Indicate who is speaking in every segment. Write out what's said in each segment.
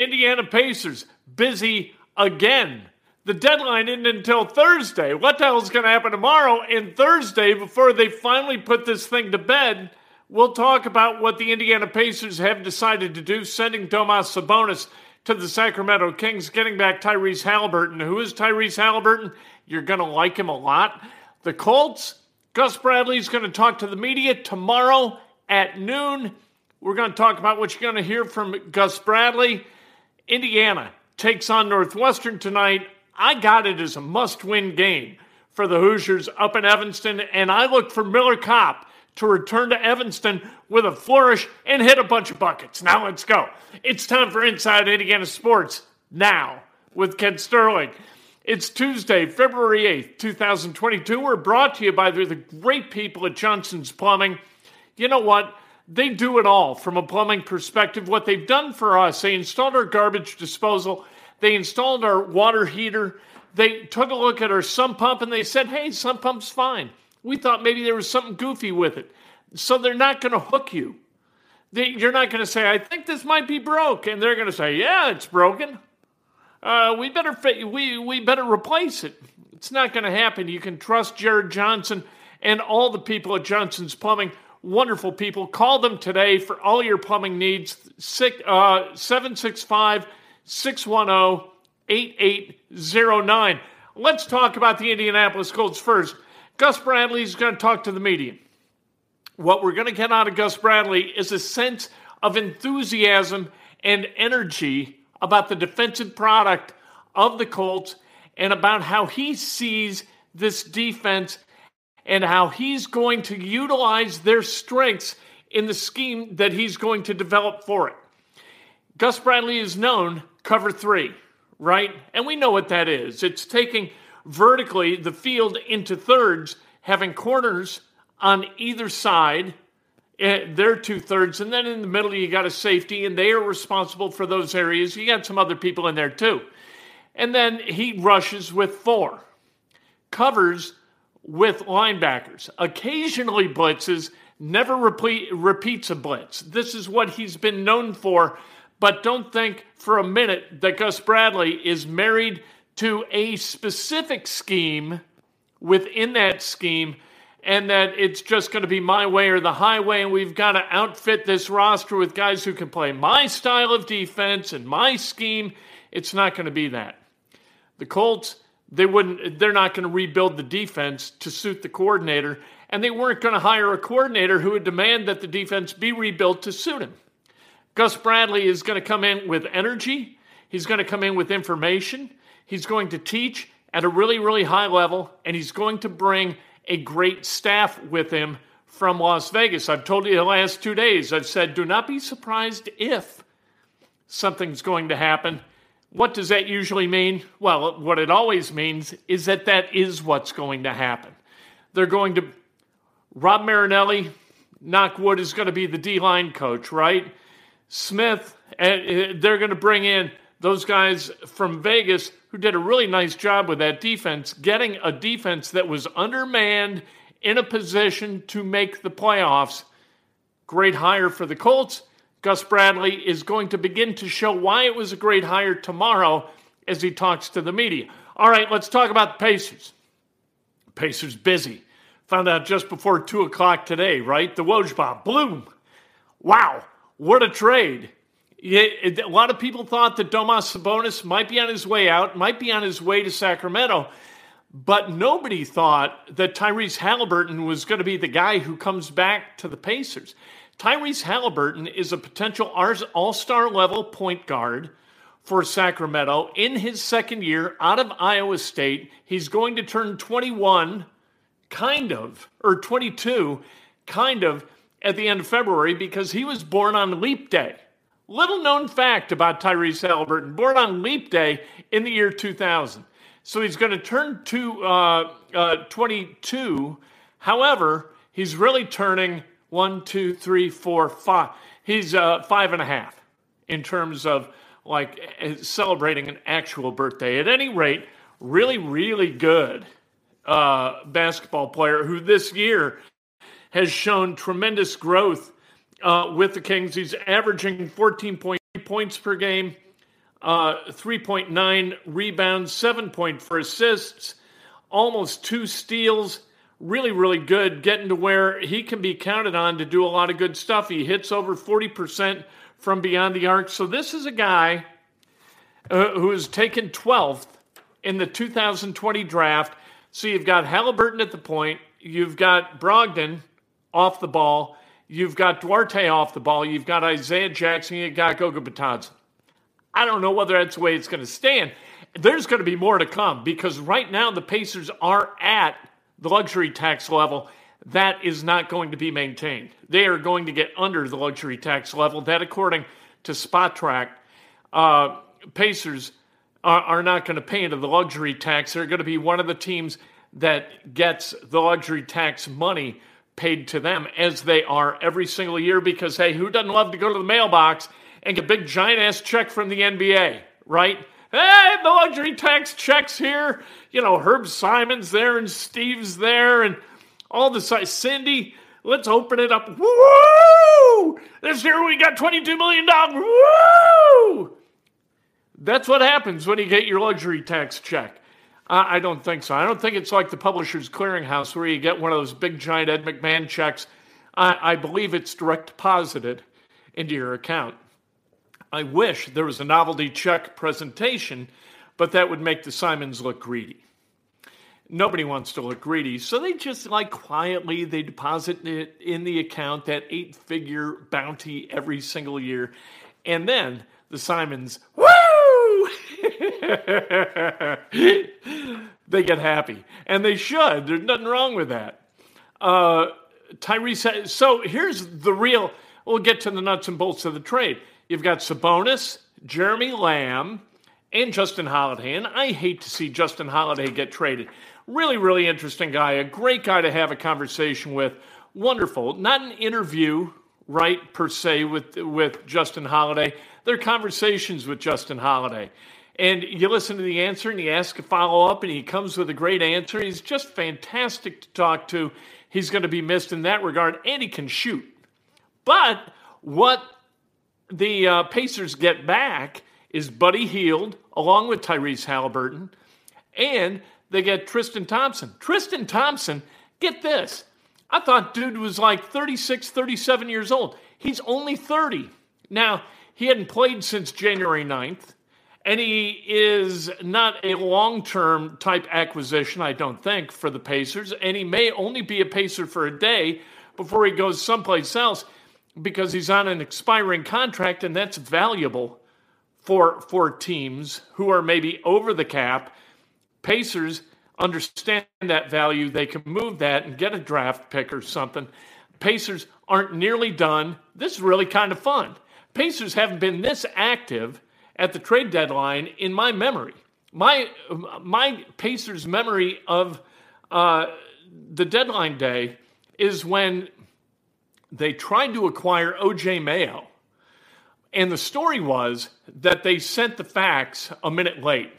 Speaker 1: Indiana Pacers busy again. The deadline isn't until Thursday. What the hell is going to happen tomorrow and Thursday before they finally put this thing to bed? We'll talk about what the Indiana Pacers have decided to do, sending Domas Sabonis to the Sacramento Kings, getting back Tyrese Haliburton. Who is Tyrese Haliburton? You're going to like him a lot. The Colts, Gus Bradley is going to talk to the media tomorrow at noon. We're going to talk about what you're going to hear from Gus Bradley. Indiana takes on Northwestern tonight. I got it as a must win game for the Hoosiers up in Evanston, and I look for Miller Kopp to return to Evanston with a flourish and hit a bunch of buckets. Now let's go. It's time for Inside Indiana Sports now with Kent Sterling. It's Tuesday, February 8th, 2022. We're brought to you by the great people at Johnson's Plumbing. You know what? They do it all from a plumbing perspective. What they've done for us, they installed our garbage disposal, they installed our water heater, they took a look at our sump pump and they said, hey, sump pump's fine. We thought maybe there was something goofy with it. So they're not going to hook you. They, you're not going to say, I think this might be broke. And they're going to say, yeah, it's broken. Uh, we better fit, we, we better replace it. It's not going to happen. You can trust Jared Johnson and all the people at Johnson's Plumbing wonderful people. Call them today for all your plumbing needs. Uh, 765 610 8809. Let's talk about the Indianapolis Colts first. Gus Bradley is going to talk to the media. What we're going to get out of Gus Bradley is a sense of enthusiasm and energy about the defensive product of the Colts and about how he sees this defense and how he's going to utilize their strengths in the scheme that he's going to develop for it. Gus Bradley is known cover three, right? And we know what that is. It's taking vertically the field into thirds, having corners on either side. Eh, they're two thirds, and then in the middle you got a safety, and they are responsible for those areas. You got some other people in there too. And then he rushes with four, covers with linebackers. Occasionally blitzes, never repeat, repeats a blitz. This is what he's been known for. But don't think for a minute that Gus Bradley is married to a specific scheme within that scheme and that it's just going to be my way or the highway, and we've got to outfit this roster with guys who can play my style of defense and my scheme. It's not going to be that. The Colts they wouldn't they're not going to rebuild the defense to suit the coordinator and they weren't going to hire a coordinator who would demand that the defense be rebuilt to suit him. Gus bradley is going to come in with energy he's going to come in with information he's going to teach at a really really high level and he's going to bring a great staff with him from las vegas. I've told you the last two days i've said do not be surprised if something's going to happen what does that usually mean? Well, what it always means is that that is what's going to happen. They're going to, Rod Marinelli, Knockwood is going to be the D line coach, right? Smith, and they're going to bring in those guys from Vegas who did a really nice job with that defense, getting a defense that was undermanned in a position to make the playoffs. Great hire for the Colts. Gus Bradley is going to begin to show why it was a great hire tomorrow as he talks to the media. All right, let's talk about the Pacers. Pacers busy. Found out just before 2 o'clock today, right? The Woj bomb. Bloom. Wow, what a trade. a lot of people thought that Domas Sabonis might be on his way out, might be on his way to Sacramento, but nobody thought that Tyrese Haliburton was going to be the guy who comes back to the Pacers. Tyrese Haliburton is a potential all star level point guard for Sacramento in his second year out of Iowa State. He's going to turn 21, kind of, or 22, kind of, at the end of February because he was born on Leap Day. Little known fact about Tyrese Haliburton, born on Leap Day in the year 2000. So he's going to turn to uh, uh, 22. However, he's really turning one, two, three, four, five. He's uh, five and a half in terms of like eh, celebrating an actual birthday. At any rate, really, really good uh, basketball player who this year has shown tremendous growth uh, with the Kings. He's averaging 14.3 points per game, uh, 3.9 rebounds, 7.4 assists, almost two steals. Really, really good, getting to where he can be counted on to do a lot of good stuff. He hits over 40% from beyond the arc. So this is a guy uh, who is taken 12th in the 2020 draft. So you've got Haliburton at the point, you've got Brogdon off the ball, you've got Duarte off the ball, you've got Isaiah Jackson, you've got Goga Bitadze. I don't know whether that's the way it's going to stand. There's going to be more to come because right now the Pacers are at the luxury tax level that is not going to be maintained. They are going to get under the luxury tax level. That, according to Spotrac, uh, Pacers are, are not going to pay into the luxury tax. They're going to be one of the teams that gets the luxury tax money paid to them, as they are every single year. Because hey, who doesn't love to go to the mailbox and get a big giant ass check from the NBA, right? Hey, the luxury tax checks here. You know, Herb Simon's there and Steve's there and all the size. Cindy, let's open it up. Woo! This year we got $22 million. Woo! That's what happens when you get your luxury tax check. I don't think so. I don't think it's like the Publishers Clearinghouse where you get one of those big giant Ed McMahon checks. I, I believe it's direct deposited into your account. I wish there was a novelty check presentation, but that would make the Simons look greedy nobody wants to look greedy. So they just like quietly they deposit it in the account that eight figure bounty every single year. And then the Simons, woo! they get happy. And they should. There's nothing wrong with that. Uh, Tyrese, so here's the real, we'll get to the nuts and bolts of the trade. You've got Sabonis, Jeremy Lamb, and Justin Holiday. And I hate to see Justin Holiday get traded. Really, really interesting guy, a great guy to have a conversation with. Wonderful. Not an interview, right, per se, with, with Justin Holiday. They're conversations with Justin Holiday. And you listen to the answer and you ask a follow up, and he comes with a great answer. He's just fantastic to talk to. He's going to be missed in that regard, and he can shoot. But what the uh, Pacers get back is Buddy Hield, along with Tyrese Haliburton, and they get Tristan Thompson. Tristan Thompson, get this. I thought dude was like 36, 37 years old. He's only 30. Now, he hadn't played since January 9th, and he is not a long term type acquisition, I don't think, for the Pacers. And he may only be a Pacer for a day before he goes someplace else because he's on an expiring contract, and that's valuable for, for teams who are maybe over the cap Pacers understand that value. They can move that and get a draft pick or something. Pacers aren't nearly done. This is really kind of fun. Pacers haven't been this active at the trade deadline in my memory. My my Pacers memory of uh, the deadline day is when they tried to acquire OJ Mayo And the story was that they sent the fax a minute late.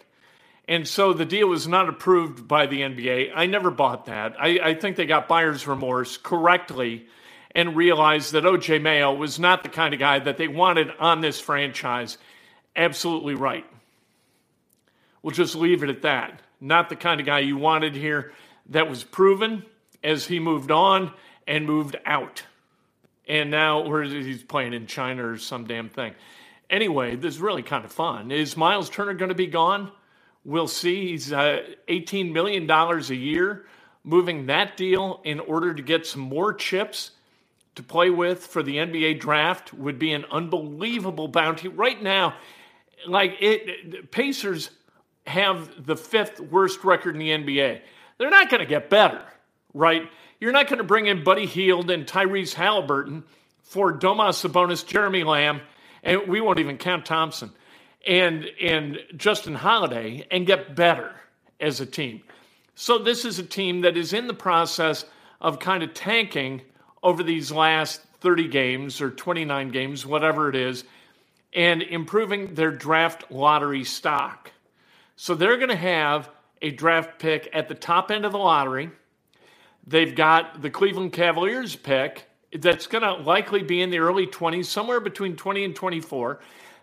Speaker 1: And so the deal was not approved by the NBA. I never bought that. I, I think they got buyer's remorse correctly and realized that OJ Mayo was not the kind of guy that they wanted on this franchise. Absolutely right. We'll just leave it at that. Not the kind of guy you wanted here. That was proven as he moved on and moved out. And now where he's playing in China or some damn thing. Anyway, this is really kind of fun. Is Miles Turner going to be gone? We'll see. He's uh, $18 million a year. Moving that deal in order to get some more chips to play with for the NBA draft would be an unbelievable bounty. Right now, like it, Pacers have the fifth worst record in the NBA. They're not going to get better, right? You're not going to bring in Buddy Hield and Tyrese Haliburton for Domas Sabonis, Jeremy Lamb, and we won't even count Thompson and and Justin Holiday and get better as a team. So this is a team that is in the process of kind of tanking over these last 30 games or 29 games, whatever it is, and improving their draft lottery stock. So they're going to have a draft pick at the top end of the lottery. They've got the Cleveland Cavaliers pick that's going to likely be in the early 20s, somewhere between 20 and 24.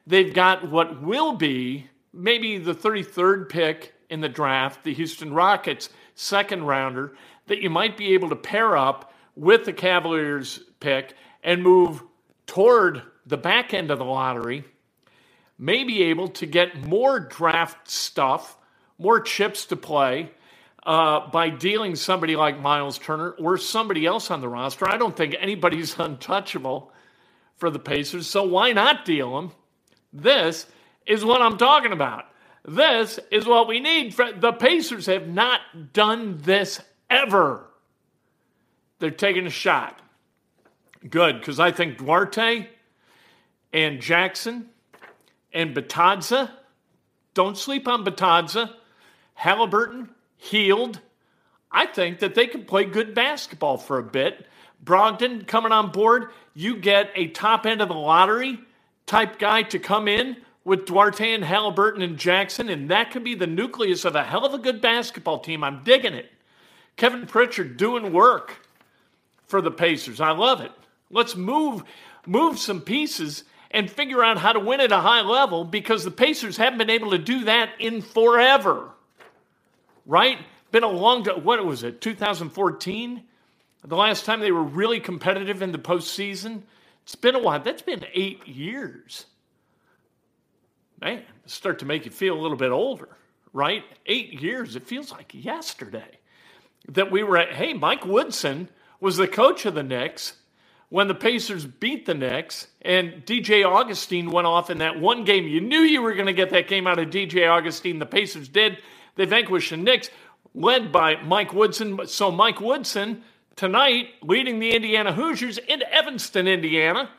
Speaker 1: They've got what will be maybe the 33rd pick in the draft, the Houston Rockets second rounder, that you might be able to pair up with the Cavaliers pick and move toward the back end of the lottery, may be able to get more draft stuff, more chips to play uh, by dealing somebody like Miles Turner or somebody else on the roster. I don't think anybody's untouchable for the Pacers, so why not deal them? This is what I'm talking about. This is what we need. The Pacers have not done this ever. They're taking a shot. Good, because I think Duarte and Jackson and Bitadze, don't sleep on Bitadze, Haliburton, Hield. I think that they can play good basketball for a bit. Brogdon coming on board, you get a top end of the lottery type guy to come in with Duarte and Haliburton and Jackson, and that could be the nucleus of a hell of a good basketball team. I'm digging it. Kevin Pritchard doing work for the Pacers. I love it. Let's move move some pieces and figure out how to win at a high level because the Pacers haven't been able to do that in forever. Right? Been a long time. What was it? 2014? The last time they were really competitive in the postseason. It's been a while. That's been eight years. Man, start to make you feel a little bit older, right? Eight years. It feels like yesterday that we were at. Hey, Mike Woodson was the coach of the Knicks when the Pacers beat the Knicks, and DJ Augustin went off in that one game. You knew you were going to get that game out of DJ Augustin. The Pacers did. They vanquished the Knicks, led by Mike Woodson. So Mike Woodson tonight leading the Indiana Hoosiers in Evanston, Indiana,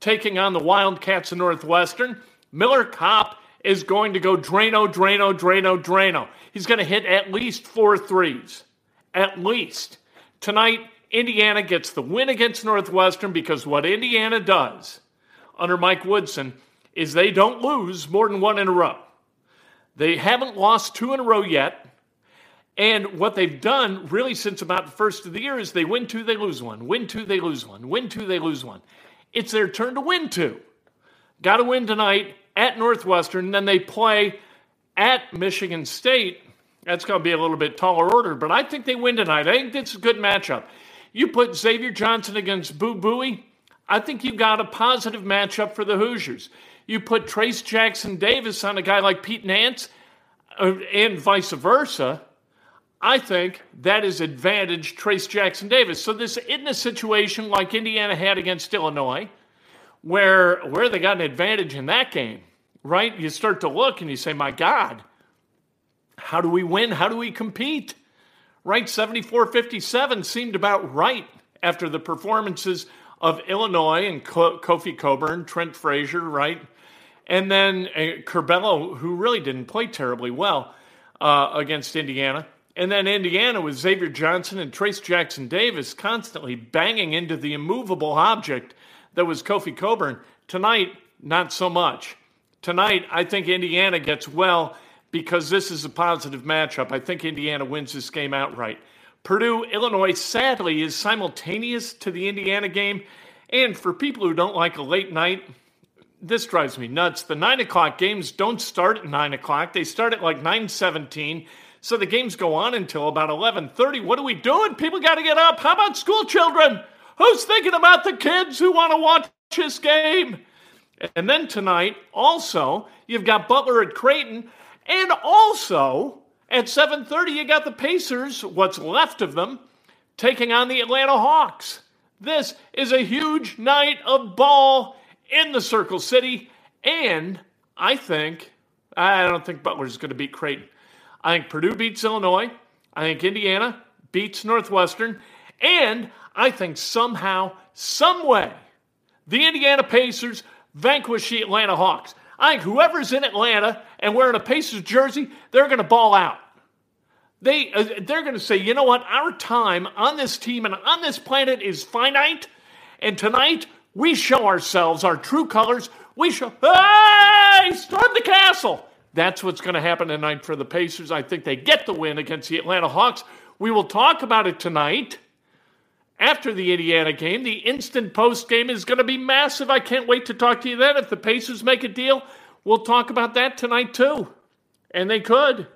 Speaker 1: taking on the Wildcats of Northwestern. Miller Kopp is going to go Drano, Drano, Drano, Drano. He's going to hit at least four threes. At least. Tonight, Indiana gets the win against Northwestern because what Indiana does under Mike Woodson is they don't lose more than one in a row. They haven't lost two in a row yet. And what they've done really since about the first of the year is they win two, they lose one, win two, they lose one, win two, they lose one. It's their turn to win two. Got to win tonight at Northwestern, then they play at Michigan State. That's going to be a little bit taller order, but I think they win tonight. I think it's a good matchup. You put Xavier Johnson against Boo Buie, I think you've got a positive matchup for the Hoosiers. You put Trayce Jackson Davis on a guy like Pete Nance, uh, and vice versa. I think that is advantage Trayce Jackson Davis. So this isn't a situation like Indiana had against Illinois, where where they got an advantage in that game, right? You start to look and you say, my God, how do we win? How do we compete? Right? 74 57 seemed about right after the performances of Illinois and Kofi Cockburn, Trent Frazier, right? And then uh, Curbelo, who really didn't play terribly well uh, against Indiana. And then Indiana with Xavier Johnson and Trayce Jackson Davis constantly banging into the immovable object that was Kofi Cockburn. Tonight, not so much. Tonight, I think Indiana gets well because this is a positive matchup. I think Indiana wins this game outright. Purdue, Illinois, sadly, is simultaneous to the Indiana game. And for people who don't like a late night, this drives me nuts. The nine o'clock games don't start at nine o'clock. They start at like nine seventeen. So the games go on until about eleven thirty. What are we doing? People got to get up. How about school children? Who's thinking about the kids who want to watch this game? And then tonight, also, you've got Butler at Creighton, and also at 7:30 you got the Pacers, what's left of them, taking on the Atlanta Hawks. This is a huge night of ball in the Circle City, and I think I don't think Butler's going to beat Creighton. I think Purdue beats Illinois. I think Indiana beats Northwestern, and I think somehow, some way, the Indiana Pacers vanquish the Atlanta Hawks. I think whoever's in Atlanta and wearing a Pacers jersey, they're going to ball out. They uh, they're going to say, you know what, our time on this team and on this planet is finite, and tonight we show ourselves our true colors. We show, hey, storm the castle. That's what's going to happen tonight for the Pacers. I think they get the win against the Atlanta Hawks. We will talk about it tonight after the Indiana game. The instant post game is going to be massive. I can't wait to talk to you then. If the Pacers make a deal, we'll talk about that tonight too. And they could.